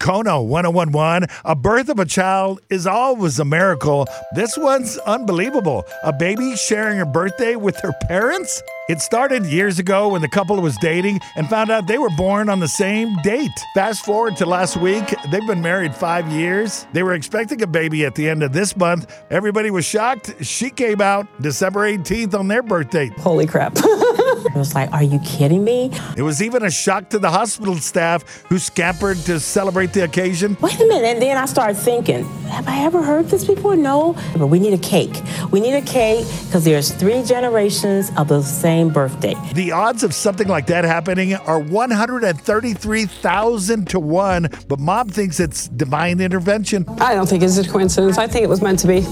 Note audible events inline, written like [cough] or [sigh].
Kono 1011. A birth of a child is always a miracle. This one's unbelievable. A baby sharing her birthday with her parents? It started years ago when the couple was dating and found out they were born on the same date. Fast forward to last week, they've been married five years. They were expecting a baby at the end of this month. Everybody was shocked. She came out December 18th on their birthday. Holy crap. [laughs] it was like, are you kidding me? It was even a shock to the hospital staff who scampered to celebrate the occasion. Wait a minute. And then I started thinking, have I ever heard this before? No. But we need a cake. We need a cake because there's three generations of the same birthday. The odds of something like that happening are 133,000 to 1, but mom thinks it's divine intervention. I don't think it's a coincidence. I think it was meant to be.